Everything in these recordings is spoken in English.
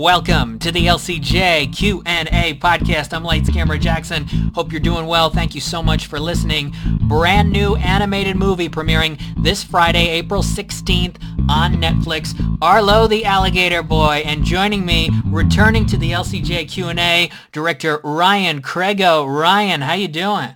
Welcome to the LCJ Q&A podcast. I'm Lights Camera Jackson. Hope you're doing well. Thank you so much for listening. Brand new animated movie premiering this Friday, April 16th on Netflix. Arlo the Alligator Boy and joining me, returning to the LCJ Q&A, director Ryan Crego. Ryan, how you doing?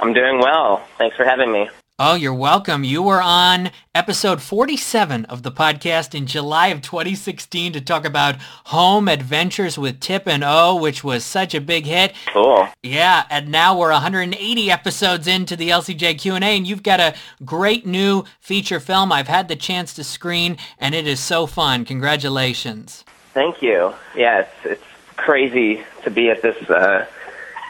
I'm doing well. Thanks for having me. Oh, you're welcome. You were on episode 47 of the podcast in July of 2016 to talk about Home Adventures with Tip and O, which was such a big hit. Cool. Yeah, and now we're 180 episodes into the LCJ Q&A, and you've got a great new feature film I've had the chance to screen, and it is so fun. Congratulations. Thank you. Yeah, it's, it's crazy to be at this uh,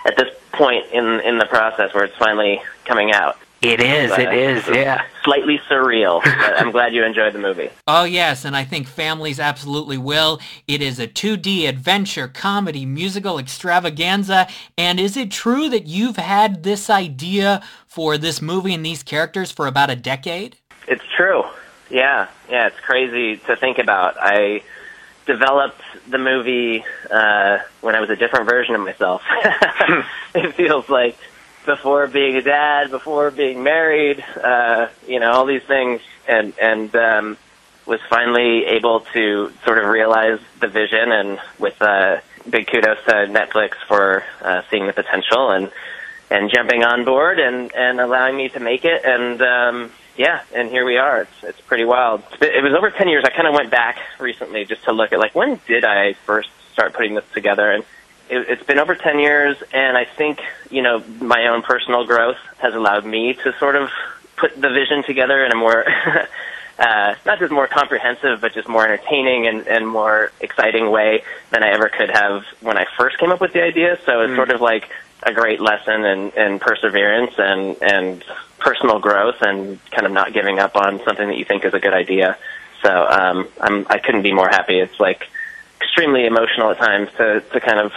at this point in in the process where it's finally coming out. It is, it is, yeah. Slightly surreal. but I'm glad you enjoyed the movie. Oh, yes, and I think families absolutely will. It is a 2D adventure, comedy, musical extravaganza. And is it true that you've had this idea for this movie and these characters for about a decade? It's true. Yeah, yeah, it's crazy to think about. I developed the movie uh, when I was a different version of myself. it feels like before being a dad, before being married, uh, you know, all these things, and and um, was finally able to sort of realize the vision, and with uh, big kudos to Netflix for uh, seeing the potential and and jumping on board and and allowing me to make it, and um, yeah, and here we are. It's it's pretty wild. It was over ten years. I kind of went back recently just to look at like when did I first start putting this together and it, it's been over 10 years, and I think, you know, my own personal growth has allowed me to sort of put the vision together in a more, uh, not just more comprehensive, but just more entertaining and, and more exciting way than I ever could have when I first came up with the idea. So it's mm. sort of like a great lesson in, in perseverance and, and personal growth and kind of not giving up on something that you think is a good idea. So um, I'm, I couldn't be more happy. It's like extremely emotional at times to, to kind of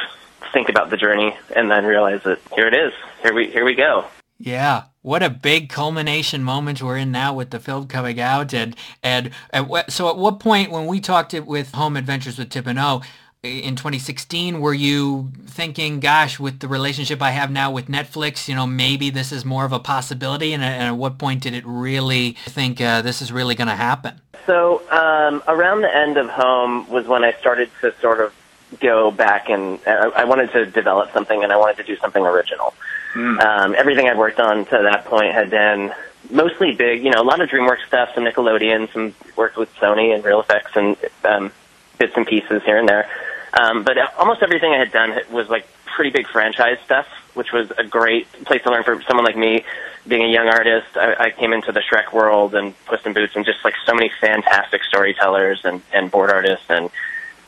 think about the journey and then realize that here it is. Here we here we go. Yeah, what a big culmination moment we're in now with the film coming out, and and at what, so at what point when we talked it with Home Adventures with Tip and O in 2016, were you thinking, gosh, with the relationship I have now with Netflix, you know, maybe this is more of a possibility, and, and at what point did it really think uh, this is really going to happen? So um, around the end of Home was when I started to sort of go back and uh, I wanted to develop something and I wanted to do something original. Mm. Um, everything I'd worked on to that point had been mostly big, you know, a lot of DreamWorks stuff, some Nickelodeon, some worked with Sony and Reel FX and um, bits and pieces here and there. Um, but almost everything I had done was like pretty big franchise stuff, which was a great place to learn for someone like me. Being a young artist, I, I came into the Shrek world and Puss in Boots and just like so many fantastic storytellers and, and board artists and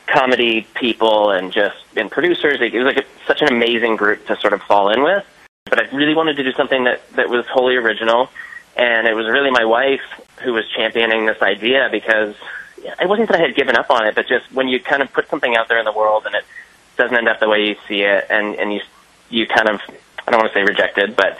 comedy people and just and producers. It was like a, such an amazing group to sort of fall in with. But I really wanted to do something that that was wholly original, and it was really my wife who was championing this idea because it wasn't that I had given up on it, but just when you kind of put something out there in the world and it doesn't end up the way you see it, and and you you kind of I don't want to say rejected, but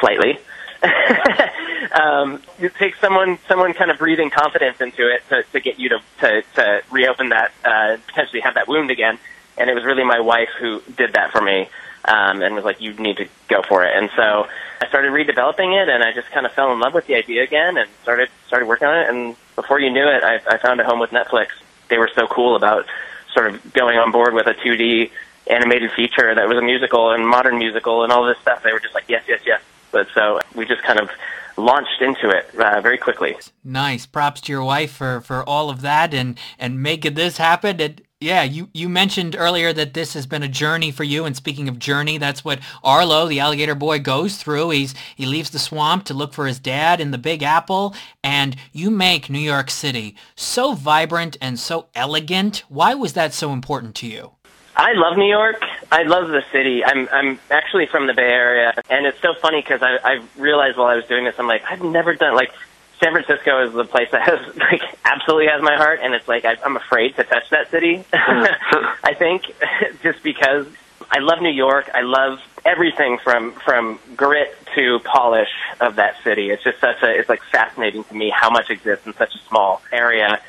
slightly um, it takes someone someone kind of breathing confidence into it to, to get you to, to, to reopen that uh, potentially have that wound again. And it was really my wife who did that for me um, and was like, "You need to go for it." And so I started redeveloping it, and I just kind of fell in love with the idea again, and started started working on it. And before you knew it, I, I found a home with Netflix. They were so cool about sort of going on board with a 2D animated feature that was a musical and modern musical and all this stuff. They were just like, "Yes, yes, yes." But so we just kind of launched into it uh, very quickly. Nice. Props to your wife for, for all of that and, and making this happen. And yeah, you, you mentioned earlier that this has been a journey for you. And speaking of journey, that's what Arlo, the alligator boy, goes through. He's he leaves the swamp to look for his dad in the Big Apple. And you make New York City so vibrant and so elegant. Why was that so important to you? I love New York. I love the city. I'm I'm actually from the Bay Area, and it's so funny because I I realized while I was doing this, I'm like I've never done like San Francisco is the place that has like absolutely has my heart, and it's like I, I'm afraid to touch that city. Mm. I think just because I love New York. I love everything from from grit to polish of that city. It's just such a it's like fascinating to me how much exists in such a small area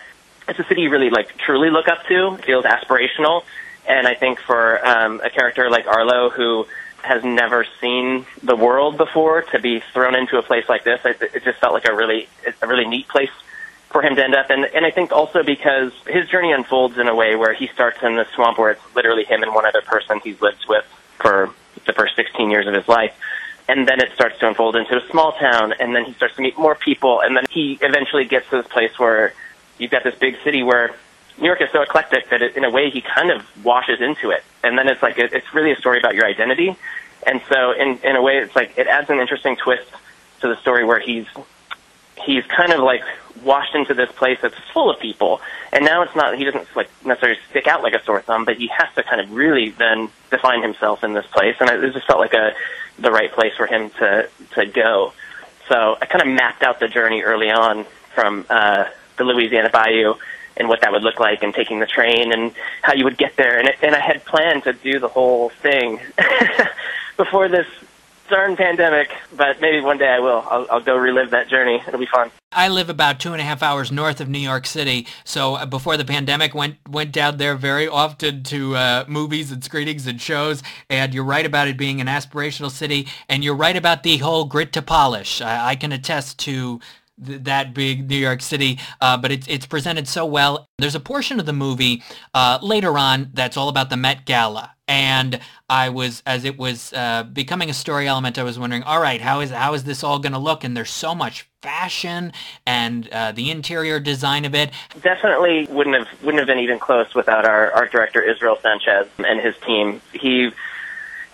it's a city you really like truly look up to. It feels aspirational, and I think for um, a character like Arlo who has never seen the world before to be thrown into a place like this, it, it just felt like a really a really neat place for him to end up. And and I think also because his journey unfolds in a way where he starts in the swamp where it's literally him and one other person he's lived with for the first 16 years of his life. And then it starts to unfold into a small town, and then he starts to meet more people, and then he eventually gets to this place where you've got this big city where New York is so eclectic that it, in a way he kind of washes into it, and then it's like it, it's really a story about your identity, and so in in a way it's like it adds an interesting twist to the story where he's he's kind of like washed into this place that's full of people, and now it's not he doesn't like necessarily stick out like a sore thumb, but he has to kind of really then define himself in this place, and it just felt like a the right place for him to to go. So I kind of mapped out the journey early on from uh, the Louisiana Bayou and what that would look like and taking the train and how you would get there. And, it, and I had planned to do the whole thing before this darn pandemic, but maybe one day I will. I'll, I'll go relive that journey. It'll be fun. I live about two and a half hours north of New York City, so uh, before the pandemic, went went down there very often to uh, movies and screenings and shows. And you're right about it being an aspirational city, and you're right about the whole grit to polish. I, I can attest to that big New York City, uh, but it's it's presented so well. There's a portion of the movie uh, later on that's all about the Met Gala, and I was as it was uh, becoming a story element. I was wondering, all right, how is how is this all going to look? And there's so much fashion and uh, the interior design of it. Definitely wouldn't have wouldn't have been even close without our art director Israel Sanchez and his team. He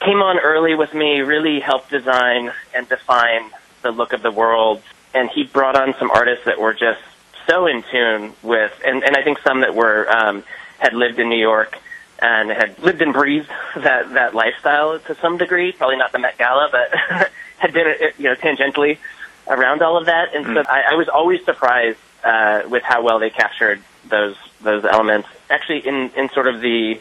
came on early with me, really helped design and define the look of the world and he brought on some artists that were just so in tune with, and, and I think some that were um, had lived in New York and had lived and breathed that that lifestyle to some degree. Probably not the Met Gala, but had been you know tangentially around all of that. And mm. so I, I was always surprised uh, with how well they captured those those elements. Actually, in in sort of the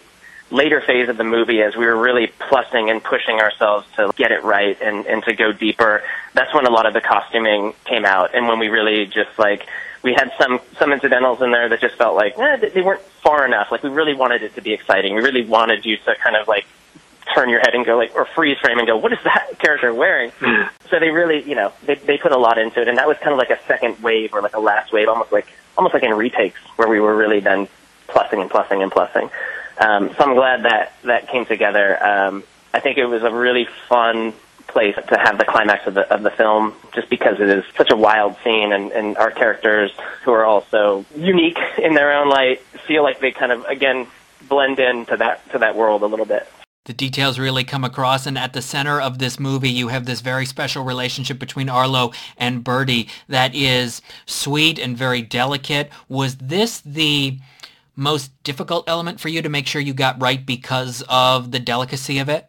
later phase of the movie as we were really plussing and pushing ourselves to get it right and, and to go deeper, that's when a lot of the costuming came out and when we really just like we had some some incidentals in there that just felt like eh, they weren't far enough. Like we really wanted it to be exciting. We really wanted you to kind of like turn your head and go like or freeze frame and go, what is that character wearing? Mm. So they really, you know, they they put a lot into it, and that was kind of like a second wave or like a last wave, almost like almost like in retakes where we were really then plussing and plussing and plussing. Um, so I'm glad that that came together. Um, I think it was a really fun place to have the climax of the of the film, just because it is such a wild scene, and, and our characters, who are also unique in their own light, feel like they kind of again blend into that to that world a little bit. The details really come across, and at the center of this movie, you have this very special relationship between Arlo and Birdie that is sweet and very delicate. Was this the most difficult element for you to make sure you got right because of the delicacy of it?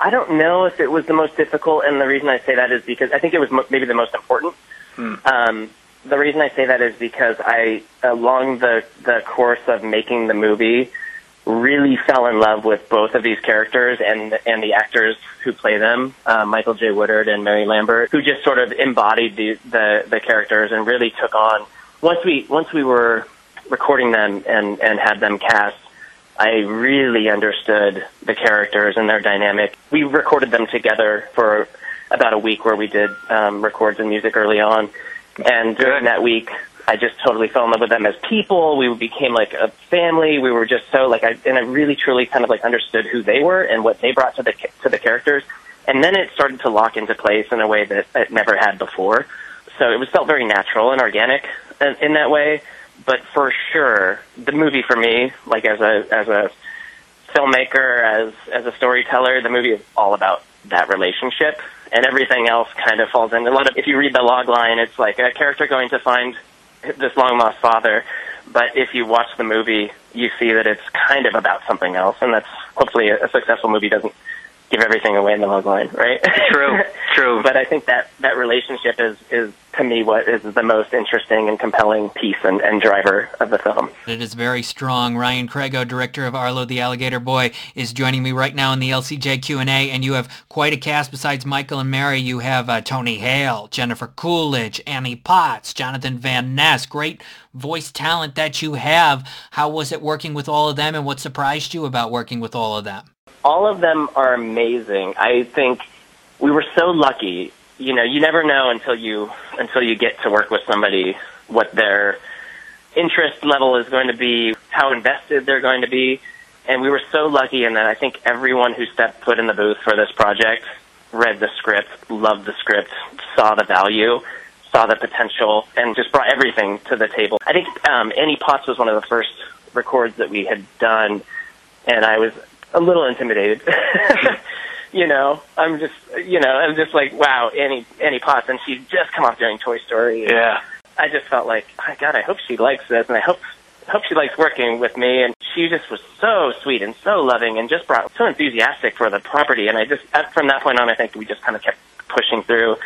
I don't know if it was the most difficult, and the reason I say that is because I think it was mo- maybe the most important. Hmm. Um, the reason I say that is because I, along the the course of making the movie, really fell in love with both of these characters and and the actors who play them, uh, Michael J. Woodard and Mary Lambert, who just sort of embodied the, the the characters and really took on. Once we once we were recording them and and had them cast, I really understood the characters and their dynamic. We recorded them together for about a week where we did um, records and music early on, and during that week, I just totally fell in love with them as people. We became like a family. We were just so like I and I really truly kind of like understood who they were and what they brought to the to the characters. And then it started to lock into place in a way that it never had before. So it was felt very natural and organic in, in that way but for sure, the movie for me, like as a as a filmmaker, as as a storyteller, the movie is all about that relationship, and everything else kind of falls in. A lot of if you read the log line, it's like a character going to find this long lost father, but if you watch the movie, you see that it's kind of about something else, and that's hopefully a, a successful movie doesn't give everything away in the log line, right? True, true. but I think that that relationship is is to me what is the most interesting and compelling piece and, and driver of the film. It is very strong. Ryan Crego, director of Arlo the Alligator Boy, is joining me right now in the LCJ Q&A, and you have quite a cast besides Michael and Mary. You have uh, Tony Hale, Jennifer Coolidge, Annie Potts, Jonathan Van Ness. Great voice talent that you have. How was it working with all of them, and what surprised you about working with all of them? All of them are amazing. I think we were so lucky you know, you never know until you until you get to work with somebody what their interest level is going to be, how invested they're going to be. And we were so lucky in that I think everyone who stepped foot in the booth for this project read the script, loved the script, saw the value, saw the potential, and just brought everything to the table. I think um, Annie Potts was one of the first records that we had done, and I was a little intimidated. you know, I'm just, you know, I'm just like, wow, Annie, Annie Potts, and she'd just come off doing Toy Story. Yeah. I just felt like, oh, God, I hope she likes this, and I hope, hope she likes working with me. And she just was so sweet and so loving, and just brought so enthusiastic for the property. And I just, from that point on, I think we just kind of kept pushing through.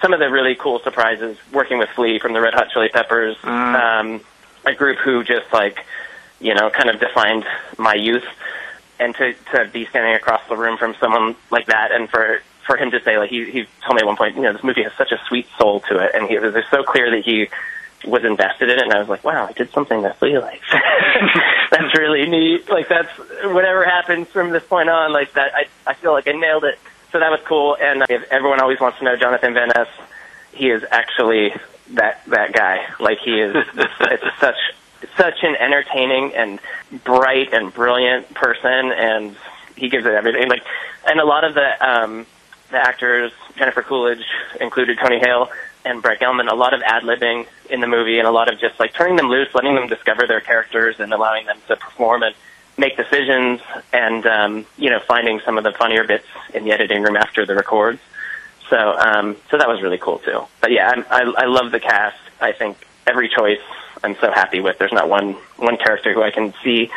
Some of the really cool surprises, working with Flea from the Red Hot Chili Peppers, mm. um, a group who just like, you know, kind of defined my youth and to to be standing across the room from someone like that, and for for him to say like he he told me at one point, you know, this movie has such a sweet soul to it, and he was so clear that he was invested in it, and I was like, wow, I did something that Flea likes. that's really neat. Like that's whatever happens from this point on, like that. I I feel like I nailed it. So that was cool, and uh, everyone always wants to know Jonathan Van Ness. He is actually that that guy. Like he is. it's such such an entertaining and bright and brilliant person, and he gives it everything. Like, and a lot of the um, the actors, Jennifer Coolidge included, Tony Hale and Brett Gelman, a lot of ad libbing in the movie, and a lot of just like turning them loose, letting them discover their characters, and allowing them to perform and make decisions, and um, you know, finding some of the funnier bits in the editing room after the records. So, um, so that was really cool too. But yeah, I, I, I love the cast. I think every choice I'm so happy with. There's not one one character who I can see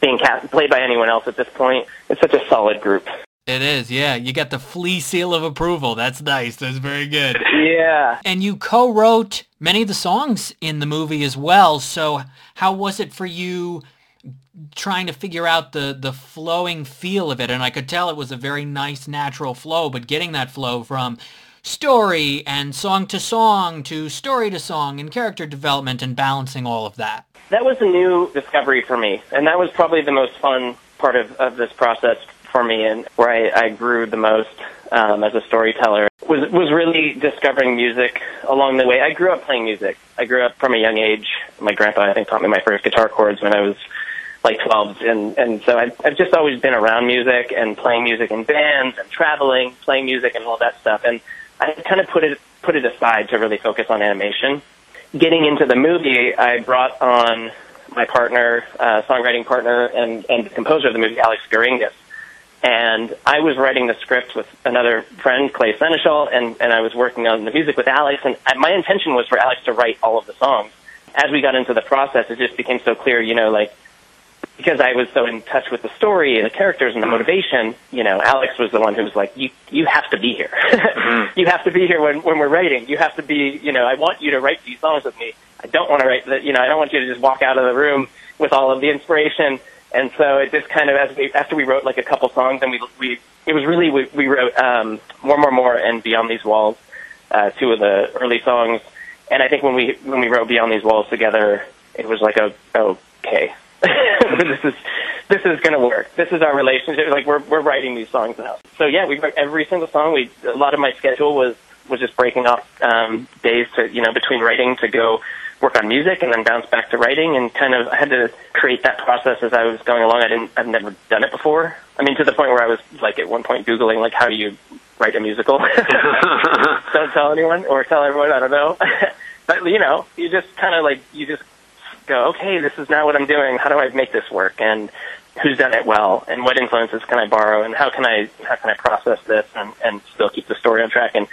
being cast, played by anyone else at this point. It's such a solid group. It is, yeah. You got the flea seal of approval. That's nice. That's very good. Yeah. And you co-wrote many of the songs in the movie as well. So how was it for you trying to figure out the the flowing feel of it? And I could tell it was a very nice natural flow, but getting that flow from story and song to song to story to song and character development and balancing all of that. That was a new discovery for me, and that was probably the most fun part of, of this process for me and where I, I grew the most um, as a storyteller was was really discovering music along the way. I grew up playing music. I grew up from a young age. My grandpa, I think, taught me my first guitar chords when I was like 12, and and so I've, I've just always been around music and playing music in bands and traveling, playing music and all that stuff. And I kind of put it put it aside to really focus on animation. Getting into the movie, I brought on my partner, uh, songwriting partner, and, and composer of the movie, Alex Geringas. And I was writing the script with another friend, Clay Senechal, and, and I was working on the music with Alex. And my intention was for Alex to write all of the songs. As we got into the process, it just became so clear, you know, like because I was so in touch with the story and the characters and the motivation, you know, Alex was the one who was like, "You you have to be here. mm-hmm. You have to be here when when we're writing. You have to be, you know, I want you to write these songs with me. I don't want to write the, you know, I don't want you to just walk out of the room with all of the inspiration." And so it just kind of as we after we wrote like a couple songs and we we it was really we, we wrote um, more more more and beyond these walls, uh, two of the early songs. And I think when we when we wrote Beyond These Walls together, it was like a okay, this is this is going to work. This is our relationship. Like we're we're writing these songs now. So yeah, we wrote every single song. We a lot of my schedule was was just breaking off um, days to you know between writing to go work on music and then bounce back to writing and kind of I had to create that process as I was going along. I didn't I've never done it before. I mean to the point where I was like at one point googling like how do you write a musical. don't tell anyone or tell everyone. I don't know. but you know, you just kind of like you just go, okay, this is now what I'm doing. How do I make this work? And who's done it well? And what influences can I borrow? And how can I how can I process this and, and still keep the story on track? And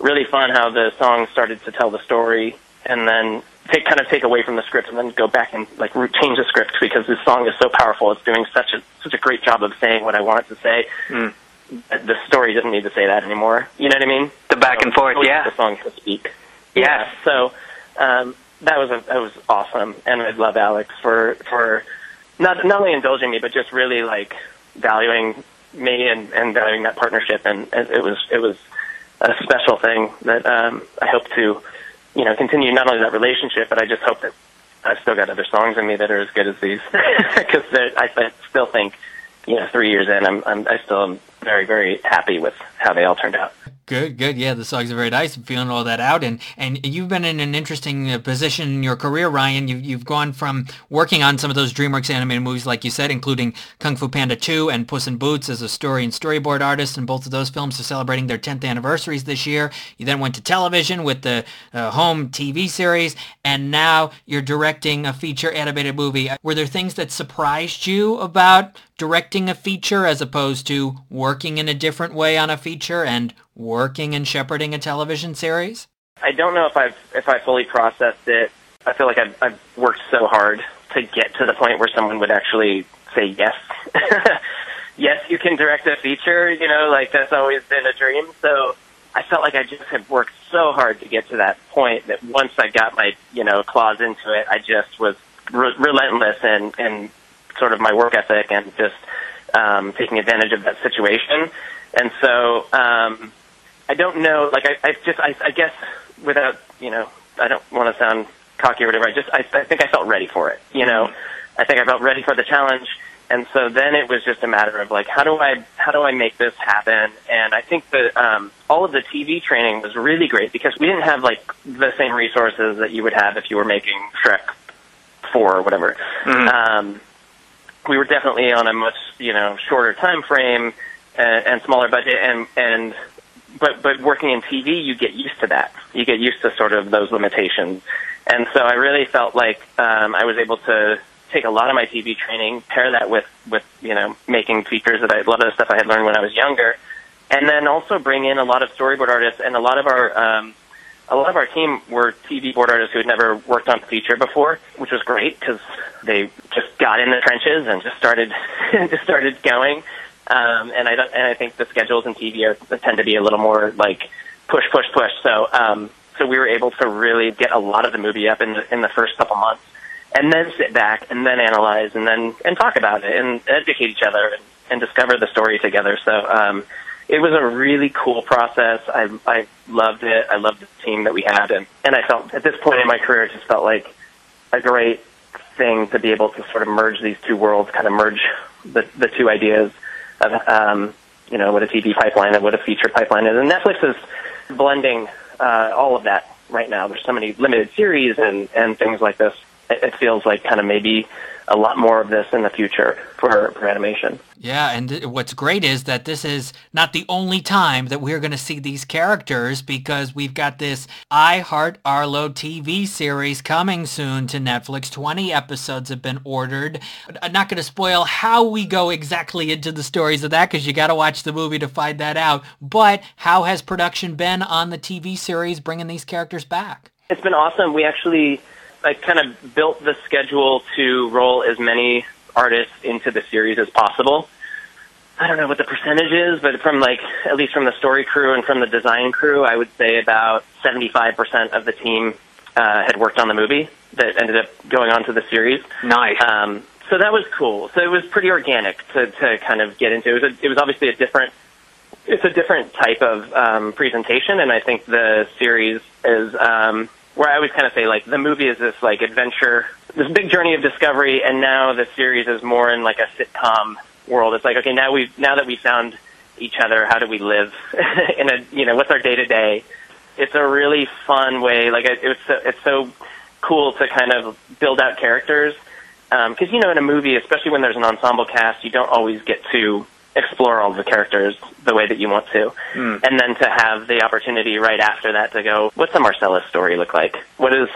really fun how the song started to tell the story, and then take kind of take away from the script, and then go back and like change the script because this song is so powerful. It's doing such a such a great job of saying what I want it to say. Mm. the story doesn't need to say that anymore. You know what I mean? The back and forth, yeah. The song to speak. Yeah. So um, that was a, that was awesome, and I love Alex for for not not only indulging me, but just really like valuing me and, and valuing that partnership, and, it was it was a special thing that um, I hope to you know continue not only that relationship, but I just hope that I've still got other songs in me that are as good as these. Because I, I still think you know three years in, I'm, I'm I still am very very happy with how they all turned out. Good, good. Yeah, the songs are very nice. I'm feeling all that out, and and you've been in an interesting uh, position in your career, Ryan. You've you've gone from working on some of those DreamWorks animated movies, like you said, including Kung Fu Panda 2 and Puss in Boots as a story and storyboard artist, and both of those films are celebrating their 10th anniversaries this year. You then went to television with the uh, home TV series, and now you're directing a feature animated movie. Were there things that surprised you about directing a feature as opposed to working in a different way on a feature and working and shepherding a television series? I don't know if I've if I fully processed it. I feel like I've, I've worked so hard to get to the point where someone would actually say yes. yes, you can direct a feature. You know, like that's always been a dream. So I felt like I just had worked so hard to get to that point that once I got my you know claws into it, I just was re- relentless and and sort of my work ethic and just um, taking advantage of that situation. And so um, I don't know. Like I, I just I, I guess without you know I don't want to sound cocky or whatever. I just I, I think I felt ready for it. You know, I think I felt ready for the challenge. And so then it was just a matter of like, how do I how do I make this happen? And I think that um, all of the TV training was really great because we didn't have like the same resources that you would have if you were making Shrek four or whatever. Mm-hmm. Um, we were definitely on a much you know shorter time frame and, and smaller budget, and and but but working in TV, you get used to that. You get used to sort of those limitations, and so I really felt like um, I was able to take a lot of my TV training, pair that with with you know making features that I a lot of the stuff I had learned when I was younger, and then also bring in a lot of storyboard artists and a lot of our um, a lot of our team were TV board artists who had never worked on a feature before, which was great because they just got in the trenches and just started just started going. Um, and I don't, and I think the schedules in TV are, tend to be a little more like push, push, push. So um, so we were able to really get a lot of the movie up in the, in the first couple months, and then sit back and then analyze and then and talk about it and educate each other and, and discover the story together. So. Um, it was a really cool process. I I loved it. I loved the team that we had, and and I felt at this point in my career, it just felt like a great thing to be able to sort of merge these two worlds, kind of merge the the two ideas of um, you know what a TV pipeline and what a feature pipeline is. And Netflix is blending uh, all of that right now. There's so many limited series and and things like this. It, it feels like kind of maybe a lot more of this in the future for, for animation. Yeah, and th- what's great is that this is not the only time that we're going to see these characters because we've got this I Heart Arlo TV series coming soon to Netflix. 20 episodes have been ordered. I'm uh, not going to spoil how we go exactly into the stories of that because you got to watch the movie to find that out. But how has production been on the TV series bringing these characters back? It's been awesome. We actually I kind of built the schedule to roll as many artists into the series as possible. I don't know what the percentage is, but from like at least from the story crew and from the design crew, I would say about 75% of the team uh, had worked on the movie that ended up going on to the series. Nice. Um, so that was cool. So it was pretty organic to, to kind of get into. It was, a, it was obviously a different, it's a different type of um, presentation, and I think the series is um, where I always kind of say like the movie is this like adventure, this big journey of discovery, and now the series is more in like a sitcom world. It's like okay, now we now that we found each other, how do we live in a you know what's our day to day? It's a really fun way. Like it, it's so, it's so cool to kind of build out characters because um, you know in a movie, especially when there's an ensemble cast, you don't always get to explore all the characters the way that you want to. Mm. And then to have the opportunity right after that to go, what's the Marcellus story look like? What is,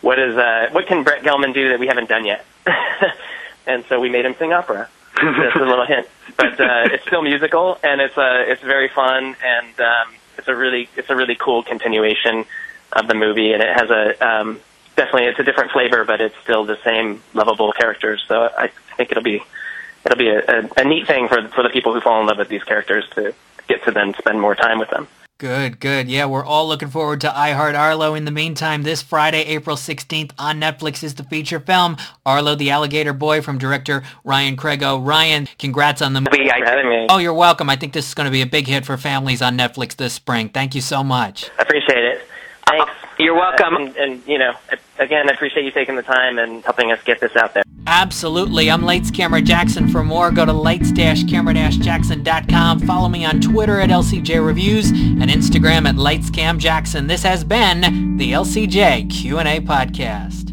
what is, uh, what can Brett Gelman do that we haven't done yet? and so we made him sing opera. Just a little hint, but uh, it's still musical and it's uh, it's very fun and um, it's a really it's a really cool continuation of the movie and it has a um, definitely it's a different flavor but it's still the same lovable characters so I think it'll be it'll be a, a, a neat thing for for the people who fall in love with these characters to get to then spend more time with them. Good, good. Yeah, we're all looking forward to I Heart Arlo. In the meantime, this Friday, April 16th on Netflix is the feature film, Arlo the Alligator Boy from director Ryan Crego. Ryan, congrats on the movie. Thanks for having me. Oh, you're welcome. I think this is going to be a big hit for families on Netflix this spring. Thank you so much. I appreciate it. Thanks. You're welcome. Uh, and, and, you know, again, I appreciate you taking the time and helping us get this out there. Absolutely. I'm Lights Camera Jackson. For more, go to lights-camera-jackson.com. Follow me on Twitter at LCJ Reviews and Instagram at LightsCamJackson. This has been the LCJ Q&A Podcast.